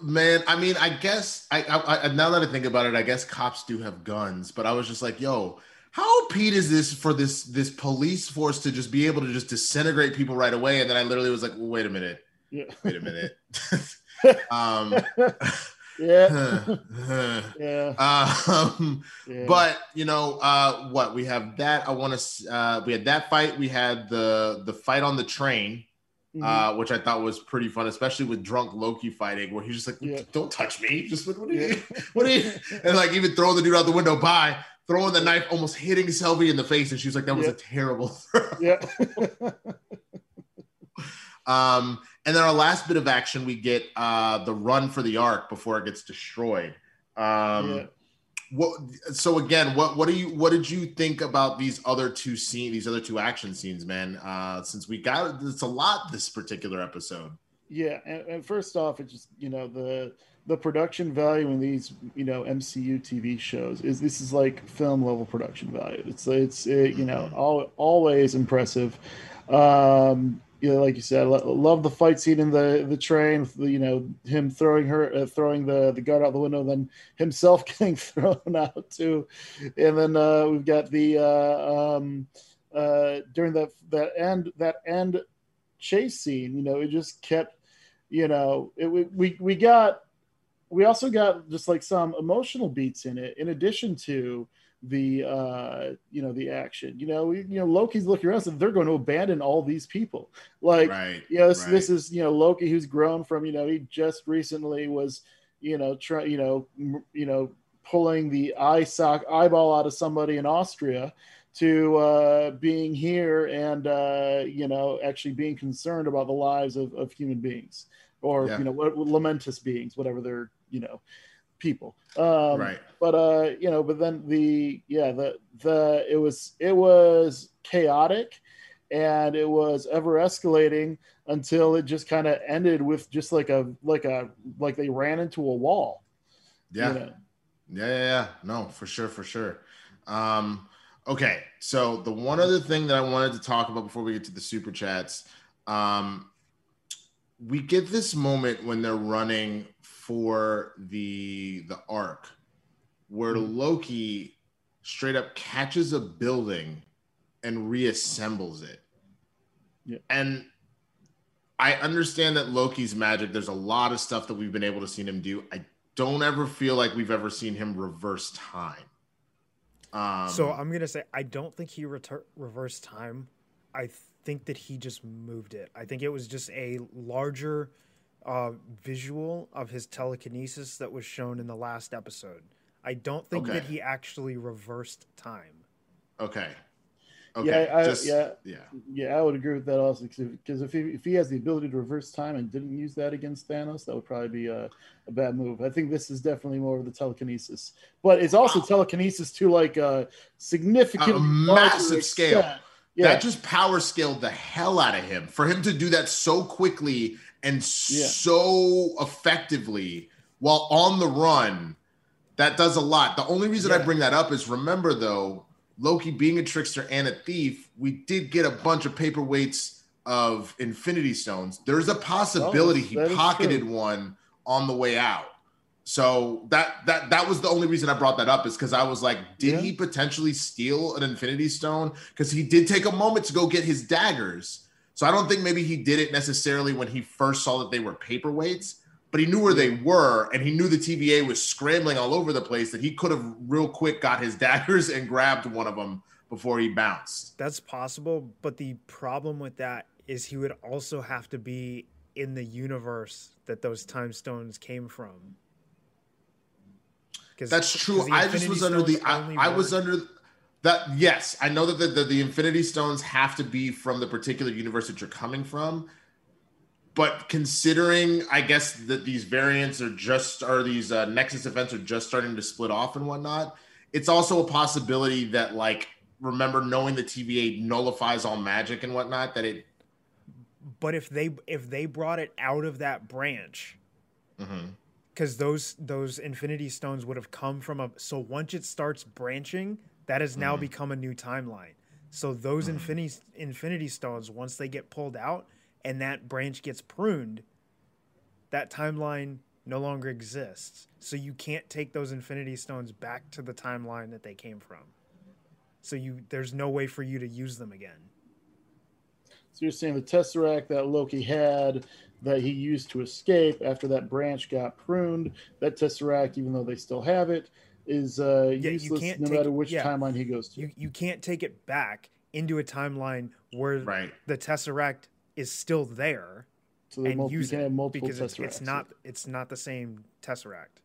man, I mean, I guess I, I, I now that I think about it, I guess cops do have guns, but I was just like, yo, how Pete is this for this this police force to just be able to just disintegrate people right away? And then I literally was like, well, wait a minute, yeah. wait a minute. um, yeah, yeah. Um, yeah. But you know uh, what? We have that. I want to. Uh, we had that fight. We had the the fight on the train. Mm-hmm. Uh, which I thought was pretty fun, especially with drunk Loki fighting, where he's just like, yeah. "Don't touch me!" Just what, what are you? What are you? And like even throwing the dude out the window. Bye throwing the knife, almost hitting Sylvie in the face, and she was like, "That was a terrible throw." Yeah. um, and then our last bit of action, we get uh, the run for the ark before it gets destroyed. Um, yeah. What? So again, what what do you what did you think about these other two scenes, these other two action scenes, man? Uh, since we got it's a lot this particular episode. Yeah, and, and first off, it's just you know the the production value in these you know MCU TV shows is this is like film level production value. It's it's it, you know all, always impressive. Um, you know, like you said, love the fight scene in the the train. You know, him throwing her, uh, throwing the the guard out the window, then himself getting thrown out too. And then uh, we've got the uh, um, uh, during that that end that end chase scene. You know, it just kept. You know, it, we we got we also got just like some emotional beats in it, in addition to the uh you know the action you know you know loki's looking around and they're going to abandon all these people like right, you know this, right. this is you know loki who's grown from you know he just recently was you know try you know m- you know pulling the eye sock eyeball out of somebody in austria to uh being here and uh you know actually being concerned about the lives of, of human beings or yeah. you know Lamentis beings whatever they're you know people. Um right. but uh you know but then the yeah the the it was it was chaotic and it was ever escalating until it just kind of ended with just like a like a like they ran into a wall. Yeah. You know? yeah, yeah yeah. No for sure for sure. Um okay. So the one other thing that i wanted to talk about before we get to the super chats um we get this moment when they're running for the the arc where mm-hmm. Loki straight up catches a building and reassembles it. Yeah. And I understand that Loki's magic, there's a lot of stuff that we've been able to see him do. I don't ever feel like we've ever seen him reverse time. Um, so I'm going to say, I don't think he retur- reversed time. I think that he just moved it. I think it was just a larger uh, visual of his telekinesis that was shown in the last episode. I don't think okay. that he actually reversed time. Okay. Okay. Yeah, I, Just, yeah, yeah, yeah. I would agree with that also because if he if he has the ability to reverse time and didn't use that against Thanos, that would probably be a, a bad move. I think this is definitely more of the telekinesis, but it's also wow. telekinesis to like a significant, a massive scale. Yeah. That just power scaled the hell out of him for him to do that so quickly and yeah. so effectively while on the run. That does a lot. The only reason yeah. I bring that up is remember though, Loki being a trickster and a thief, we did get a bunch of paperweights of Infinity Stones. There's a possibility oh, he pocketed one on the way out. So that that that was the only reason I brought that up is because I was like, did Yeah. he potentially steal an Infinity Stone? Because he did take a moment to go get his daggers. So I don't think maybe he did it necessarily when he first saw that they were paperweights, but he knew where they were and he knew the TVA was scrambling all over the place that he could have real quick got his daggers and grabbed one of them before he bounced. That's possible, but the problem with that is he would also have to be in the universe that those time stones came from. That's true. I just was under the I, I was under that yes, I know that the, the, the Infinity Stones have to be from the particular universe that you're coming from. But considering, I guess that these variants are just are these uh, Nexus events are just starting to split off and whatnot. It's also a possibility that, like, remember knowing the TVA nullifies all magic and whatnot. That it, But if they if they brought it out of that branch, because those those Infinity Stones would have come from a so once it starts branching, that has now Mhm. become a new timeline. So those Mhm. Infinity Infinity Stones, once they get pulled out and that branch gets pruned, that timeline no longer exists. So you can't take those Infinity Stones back to the timeline that they came from. So you there's no way for you to use them again. So you're saying the Tesseract that Loki had that he used to escape after that branch got pruned, that Tesseract, even though they still have it, is uh, Yeah, you useless can't no take- matter which yeah. timeline he goes to. You you can't take it back into a timeline where right? the Tesseract is still there so they and mul- use can it multiple because it's, it's not it's not the same Tesseract.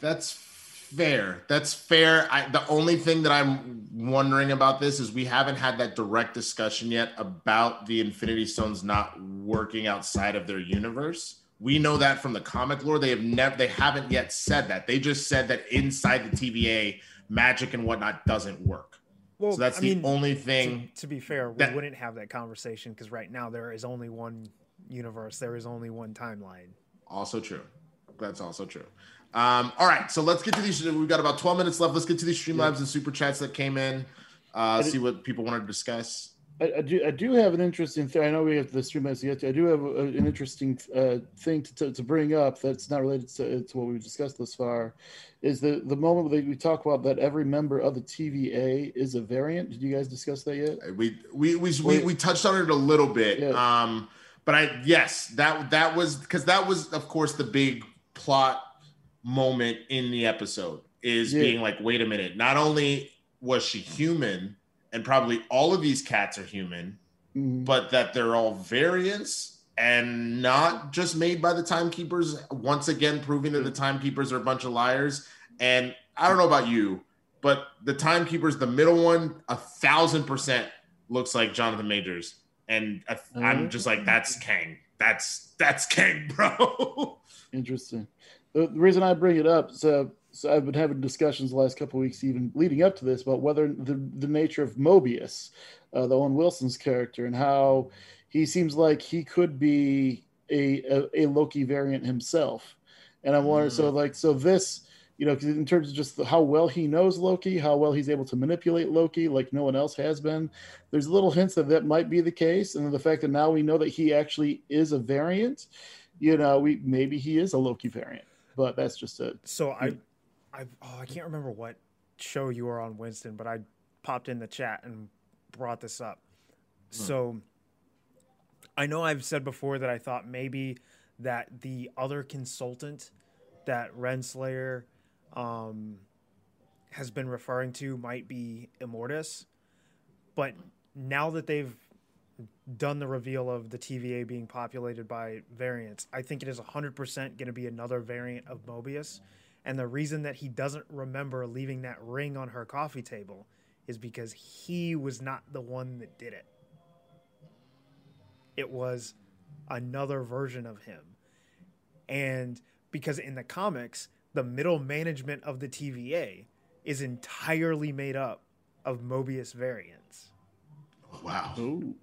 That's fair. That's fair. I, the only thing that I'm wondering about this is we haven't had that direct discussion yet about the Infinity Stones not working outside of their universe. We know that from the comic lore. They have never, they haven't yet said that. They just said that inside the TVA, magic and whatnot doesn't work. Well, So that's I the mean, only thing. to be fair, we that- wouldn't have that conversation because right now there is only one universe. There is only one timeline. Also true. That's also true. Um, all right, so let's get to these. We've got about 12 minutes left. Let's get to these Streamlabs and super chats that came in. Uh, see what people wanted to discuss. I, I do. I do have an interesting thing. I know we have the stream as yet. I do have a, an interesting uh, thing to, to, to bring up that's not related to, to what we've discussed thus far. Is the the moment that we talk about that every member of the TVA is a variant? Did you guys discuss that yet? we we we, we, we touched on it a little bit Yeah. um but i yes that that was because that was of course the big plot moment in the episode is Yeah. being like wait a minute not only was she human and probably all of these cats are human Mhm. but that they're all variants and not just made by the timekeepers once again proving that the timekeepers are a bunch of liars. And i don't know about you but the timekeepers the middle one a thousand percent looks like jonathan majors. And i'm just like that's kang. That's that's kang bro. Interesting. The, the reason I bring it up is uh, so I've been having discussions the last couple of weeks, even leading up to this, about whether the, the nature of Mobius, uh, the Owen Wilson's character, and how he seems like he could be a, a, a Loki variant himself. And I'm wondering, so like, so this, you know, 'cause in terms of just the, how well he knows Loki, how well he's able to manipulate Loki, like no one else has been. There's little hints that that might be the case, and the fact that now we know that he actually is a variant you know, we maybe he is a Loki variant, but that's just a So I, I oh I can't remember what show you were on, Winston, but I popped in the chat and brought this up. So I know I've said before that I thought maybe that the other consultant that Renslayer um, has been referring to might be Immortus, but now that they've done the reveal of the TVA being populated by variants, I think it is 100% going to be another variant of Mobius. And the reason that he doesn't remember leaving that ring on her coffee table is because he was not the one that did it. It was another version of him. And because in the comics, the middle management of the TVA is entirely made up of Mobius variants. wow oh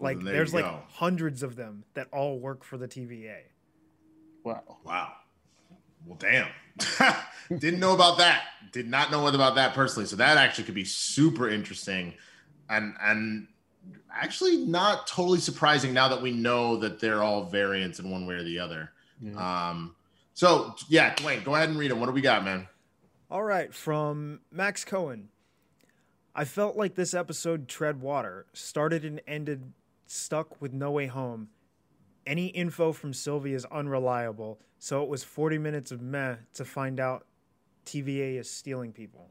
Like then there there's like go. hundreds of them that all work for the TVA. wow. Wow. Well, damn. Didn't know about that. Did not know about that personally. So that actually could be super interesting, and and actually not totally surprising now that we know that they're all variants in one way or the other. Yeah. Um, so yeah, Dwayne, go ahead and read them. What do we got, man? All right, from Max Cohen. I felt like this episode tread water, started and ended stuck with no way home. Any info from Sylvie is unreliable, so it was 40 minutes of meh to find out TVA is stealing people.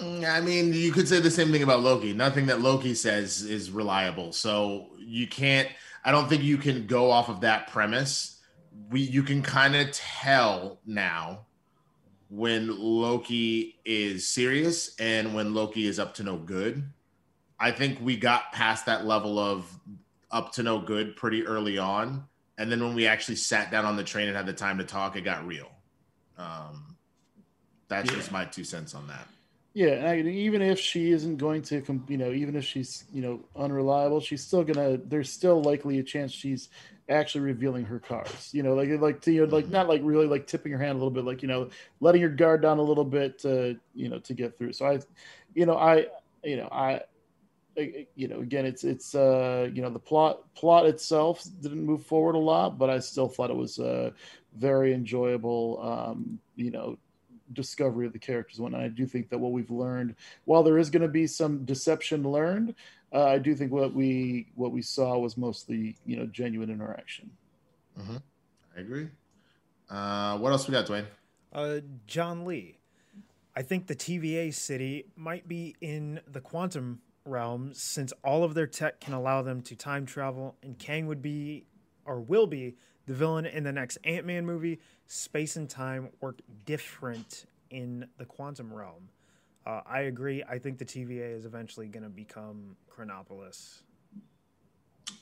I mean, you could say the same thing about Loki. Nothing that Loki says is reliable. So you can't, I don't think you can go off of that premise. We, you can kind of tell now when Loki is serious and when Loki is up to no good. I think we got past that level of up to no good pretty early on. And then when we actually sat down on the train and had the time to talk, it got real. Um, that's yeah. just my two cents on that. Yeah, And even if she isn't going to, you know, even if she's, you know, unreliable, she's still gonna. There's still likely a chance she's actually revealing her cards. You know, like like to, you know, like not like really like tipping her hand a little bit, like you know, letting your guard down a little bit to, you know, to get through. So I, you know, I, you know, I, you know, again, it's it's uh, you know, the plot plot itself didn't move forward a lot, but I still thought it was a very enjoyable, um, you know, discovery of the characters. And I do think that what we've learned, while there is going to be some deception learned, uh, I do think what we what we saw was mostly you know genuine interaction. Mm-hmm. I agree. Uh, what else we got, Dwayne? Uh, John Lee. I think the TVA city might be in the quantum realm since all of their tech can allow them to time travel, and Kang would be or will be the villain in the next Ant Man movie, space and time work different in the quantum realm. Uh, I agree. I think the TVA is eventually going to become Chronopolis.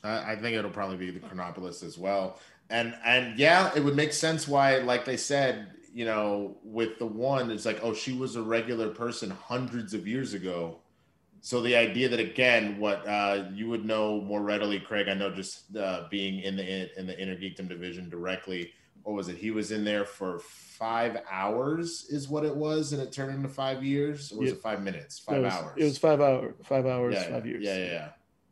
I, I think it'll probably be the Chronopolis as well. And and yeah, it would make sense why, like they said, you know, with the one, it's like, oh, she was a regular person hundreds of years ago so the idea that again, what uh, you would know more readily, Craig, I know just uh, being in the in the inner geekdom division directly. What was it? He was in there for five hours, is what it was, and it turned into five years. Or was yeah. it five minutes? Five it was, hours. It was five hour, five hours, yeah, five years. Yeah, yeah,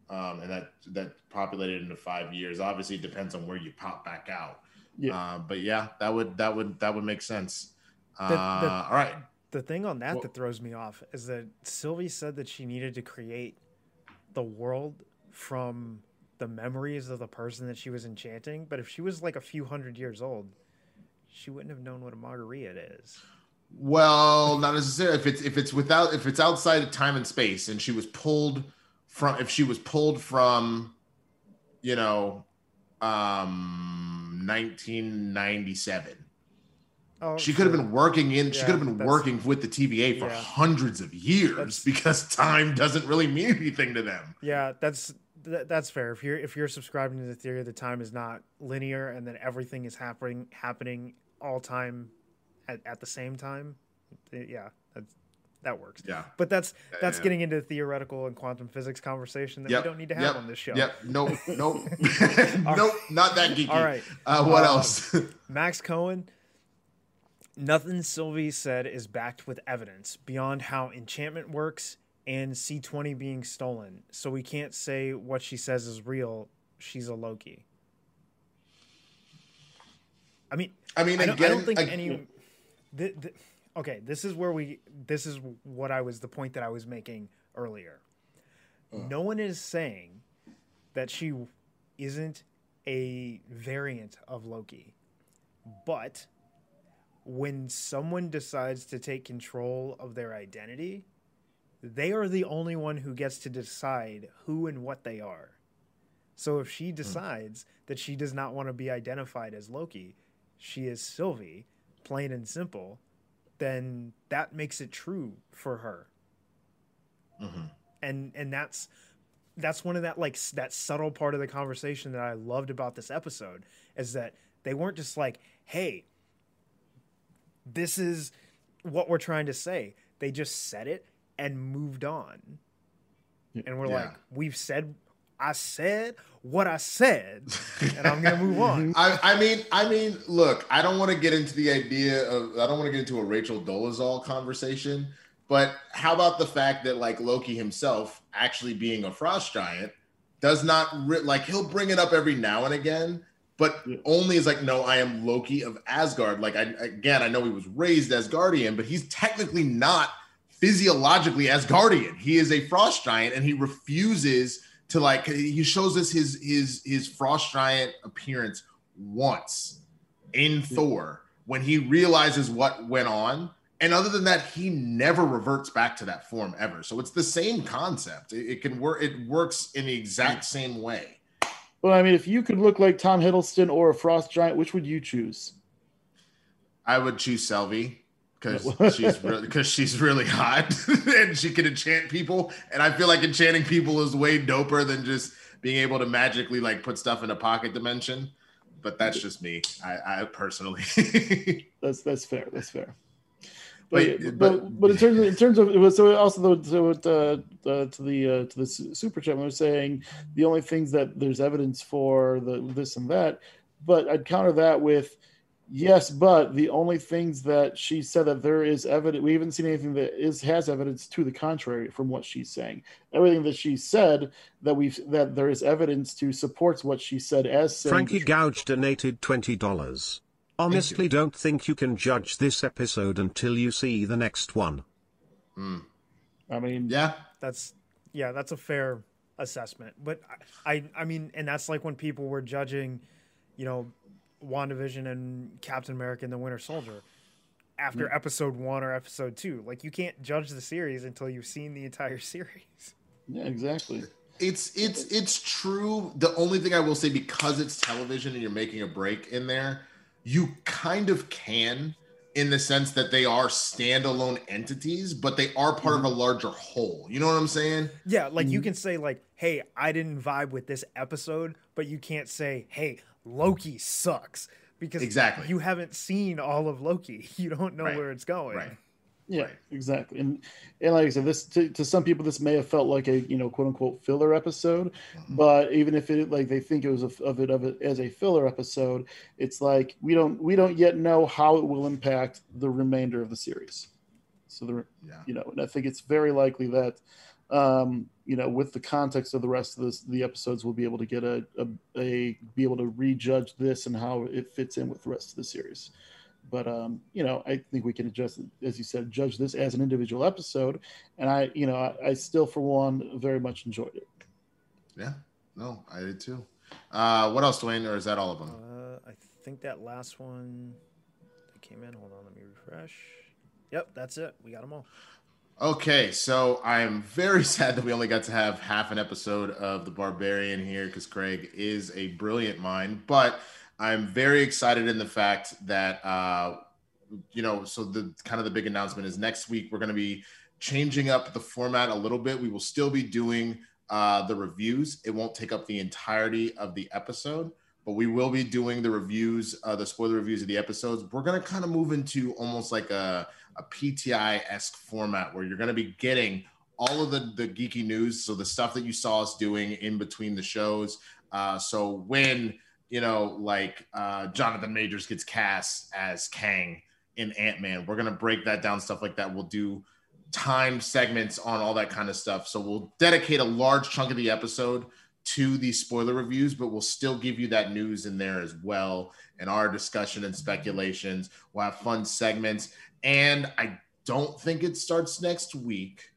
yeah. Um, and that that populated into five years. Obviously, it depends on where you pop back out. Yeah. Uh, but yeah, that would that would that would make sense. Uh, the, the, all right the thing on that well, that throws me off is that Sylvie said that she needed to create the world from the memories of the person that she was enchanting. But if she was like a few hundred years old, she wouldn't have known what a margarita is. Well, not necessarily. If it's if it's without if it's outside of time and space, and she was pulled from if she was pulled from, you know, um, 1997 Oh, she could have been working in. Yeah, she could have been working with the TVA for yeah. hundreds of years because time doesn't really mean anything to them. Yeah, that's that's fair. If you're if you're subscribing to the theory that time is not linear and that everything is happening happening all time at, at the same time, yeah, that's that works. Yeah. But that's that's yeah. getting into the theoretical and quantum physics conversation that yep. we don't need to have yep. on this show. Yep. Nope. Nope. nope. Not that geeky. All right. Uh, what uh, else? Max Cohen Nothing Sylvie said is backed with evidence beyond how enchantment works and C20 being stolen. So we can't say what she says is real. She's a Loki. I mean, I mean, I don't, again, I don't think any. The, the, okay, this is where we. This is what I was the point that I was making earlier. Uh. No one is saying that she isn't a variant of Loki, but when someone decides to take control of their identity, they are the only one who gets to decide who and what they are. So if she hmm. decides mm. that she does not want to be identified as Loki, she is Sylvie, plain and simple, then that makes it true for her. Mm-hmm. And and that's that's one of that like that subtle part of the conversation that I loved about this episode is that they weren't just like, "Hey, this is what we're trying to say. They just said it and moved on. And we're yeah. like, we've said I said what I said, and I'm gonna move on. I, I, mean, I mean, look, I don't want to get into the idea of I don't want to get into a Rachel Dolezal conversation, But how about the fact that like Loki himself, actually being a frost giant, does not re- like he'll bring it up every now and again, but only is like, no, I am Loki of Asgard. Like I again, I know he was raised Asgardian, but he's technically not physiologically Asgardian. He is a frost giant, and he refuses to like. He shows us his his his frost giant appearance once in mm-hmm. Thor when he realizes what went on. And other than that, he never reverts back to that form ever. So it's the same concept. It, it can work. It works in the exact mm-hmm. same way. Well, I mean, if you could look like Tom Hiddleston or a frost giant, which would you choose? I would choose Sylvie because she's really because she's really hot and she can enchant people. And I feel like enchanting people is way doper than just being able to magically like put stuff in a pocket dimension. But that's just me. I, I personally. That's that's fair. That's fair. But- But but, but- in terms of, in terms of it was so also so it, uh, uh, to the uh, to the super chat when saying the only things that there's evidence for the this and that, but I'd counter that with yes, but the only things that she said that there is evidence we haven't seen anything that is has evidence to the contrary from what she's saying. Everything that she said that we've that there is evidence to supports what she said as saying Frankie Gouge donated $20. Honestly, don't think you can judge this episode until you see the next one. Hmm. I mean yeah. That's yeah, that's a fair assessment. But I, I, I mean, and that's like when people were judging, you know, WandaVision and Captain America and the Winter Soldier after episode one or episode two. Like you can't judge the series until you've seen the entire series. yeah exactly. It's it's it's true. The only thing I will say because it's television and you're making a break in there, you kind of can in the sense that they are standalone entities, but they are part of a larger whole. You know what I'm saying? Yeah, like Mm-hmm. you can say like, "Hey, I didn't vibe with this episode," but you can't say, "Hey, Loki sucks," because Exactly. you haven't seen all of Loki. You don't know Right, where it's going. Right. Yeah, Right. exactly. And and like I said, this to, to some people this may have felt like a you know quote unquote filler episode, Mm-hmm. but even if it like they think it was a, of it of it as a filler episode, it's like we don't we don't yet know how it will impact the remainder of the series. So the Yeah. you know, and I think it's very likely that um, you know with the context of the rest of this, the episodes, we'll be able to get a, a a be able to rejudge this and how it fits in with the rest of the series but um, you know, I think we can adjust, as you said, judge this as an individual episode, and I, you know, I, I still, for one, very much enjoyed it. Yeah. No, I did too. Uh, what else, Dwayne? Or is that all of them? Uh, I think that last one that came in. Hold on, let me refresh. Yep, that's it. We got them all. Okay, so I am very sad that we only got to have half an episode of the Barbarian here because Craig is a brilliant mind, but I'm very excited in the fact that uh, you know, so the kind of the big announcement is next week we're going to be changing up the format a little bit. We will still be doing uh, the reviews. It won't take up the entirety of the episode, but we will be doing the reviews, uh, the spoiler reviews of the episodes. We're going to kind of move into almost like a a PTI esque format where you're going to be getting all of the, the geeky news. So the stuff that you saw us doing in between the shows. Uh, so when, you know, like uh, Jonathan Majors gets cast as Kang in Ant Man, we're going to break that down, stuff like that. We'll do timed segments on all that kind of stuff. So we'll dedicate a large chunk of the episode to these spoiler reviews, but we'll still give you that news in there as well and our discussion and speculations. We'll have fun segments. And I don't think it starts next week.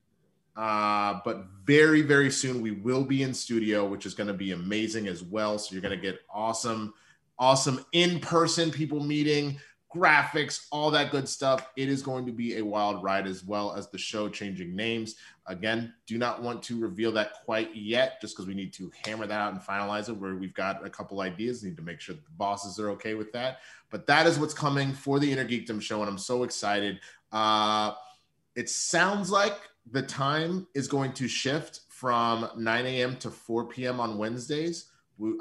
Uh, but very, very soon we will be in studio, which is going to be amazing as well. So you're going to get awesome, awesome in person people meeting, graphics, all that good stuff. It is going to be a wild ride as well as the show changing names. Again, do not want to reveal that quite yet, just because we need to hammer that out and finalize it. Where we've got a couple ideas, need to make sure the bosses are okay with that. But that is what's coming for the Inner Geekdom show, and I'm so excited. Uh, it sounds like the time is going to shift from 9 a.m. to 4 p.m. on Wednesdays.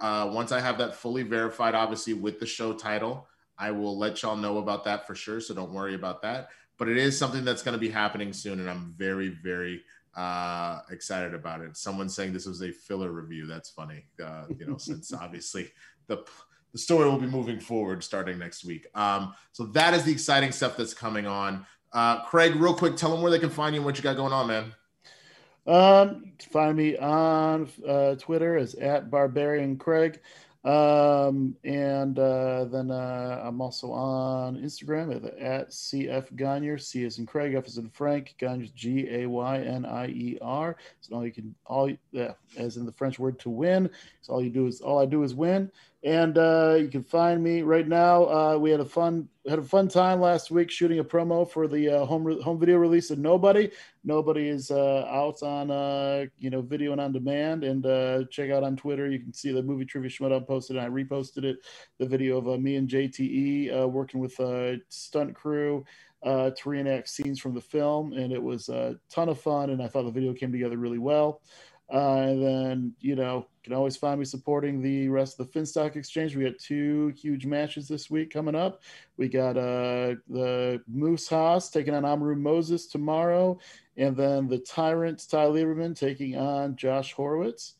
Uh, once I have that fully verified, obviously with the show title, I will let y'all know about that for sure. So don't worry about that. But it is something that's going to be happening soon, and I'm very, very uh, excited about it. Someone saying this was a filler review. That's funny, uh, you know, since obviously the the story will be moving forward starting next week. Um, so that is the exciting stuff that's coming on. Uh, Craig, real quick, tell them where they can find you and what you got going on, man. Um, find me on uh, Twitter as at Barbarian Craig. Um, and uh, then uh, I'm also on Instagram at, at CF Gagnier. C is in Craig, F is in Frank, Gagnier's G A Y N I E R. So all you can all yeah, as in the French word to win. So all you do is all I do is win. And uh, you can find me right now. Uh, we had a fun had a fun time last week shooting a promo for the uh, home re- home video release of Nobody. Nobody is uh, out on uh, you know video and on demand. And uh, check out on Twitter. You can see the movie trivia Schmoedown posted. And I reposted it. The video of uh, me and JTE uh, working with a stunt crew to reenact scenes from the film, and it was a ton of fun. And I thought the video came together really well. Uh, and then, you know, you can always find me supporting the rest of the Finstock Exchange. We got two huge matches this week coming up. We got uh, the Moose Haas taking on Amaru Moses tomorrow, and then the Tyrant Ty Lieberman taking on Josh Horowitz.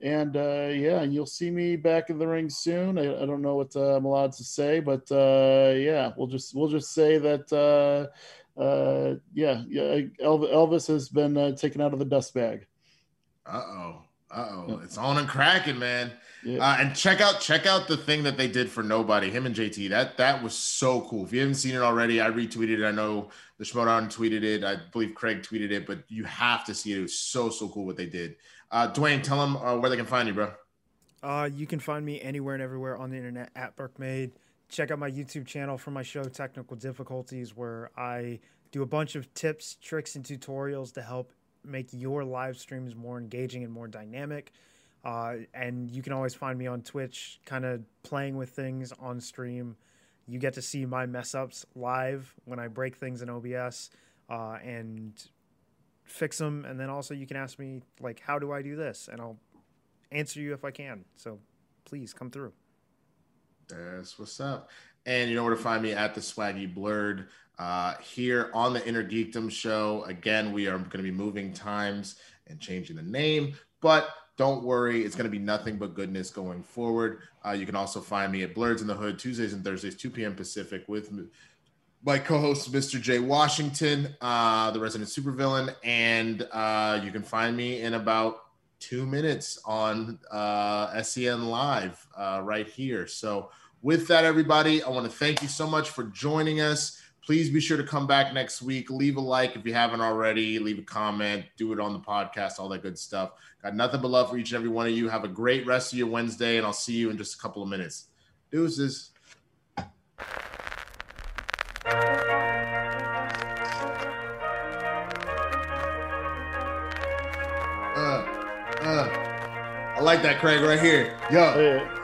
And uh, yeah, you'll see me back in the ring soon. I, I don't know what uh, I'm allowed to say, but uh, yeah, we'll just we'll just say that uh, uh, yeah, yeah, Elvis has been taken out of the dust bag. Uh oh. Uh oh. It's on and cracking, man. Yeah. Uh, and check out check out the thing that they did for nobody. Him and JT. That that was so cool. If you haven't seen it already, I retweeted it. I know the Schmoedown tweeted it. I believe Craig tweeted it, but you have to see it. It was so so cool what they did. Uh, Dwayne, tell them uh, where they can find you, bro. Uh, you can find me anywhere and everywhere on the internet at Burkmade. Check out my YouTube channel for my show Technical Difficulties, where I do a bunch of tips, tricks, and tutorials to help make your live streams more engaging and more dynamic. Uh, and you can always find me on Twitch, kind of playing with things on stream. You get to see my mess ups live when I break things in OBS uh, and fix them. And then also you can ask me like, how do I do this? And I'll answer you if I can. So please come through. That's what's up. And you know where to find me at the Swaggy Blurred uh, here on the Inner Geekdom Show. Again, we are going to be moving times and changing the name, but don't worry, it's going to be nothing but goodness going forward. Uh, you can also find me at Blurs in the Hood Tuesdays and Thursdays, 2 p.m. Pacific, with my co-host Mr. Jay Washington, uh, the resident supervillain, and uh, you can find me in about two minutes on uh, SCN Live uh, right here. So, with that, everybody, I want to thank you so much for joining us. Please be sure to come back next week. Leave a like if you haven't already. Leave a comment. Do it on the podcast. All that good stuff. Got nothing but love for each and every one of you. Have a great rest of your Wednesday, and I'll see you in just a couple of minutes. Deuces. Uh, uh, I like that, Craig, right here. Yo.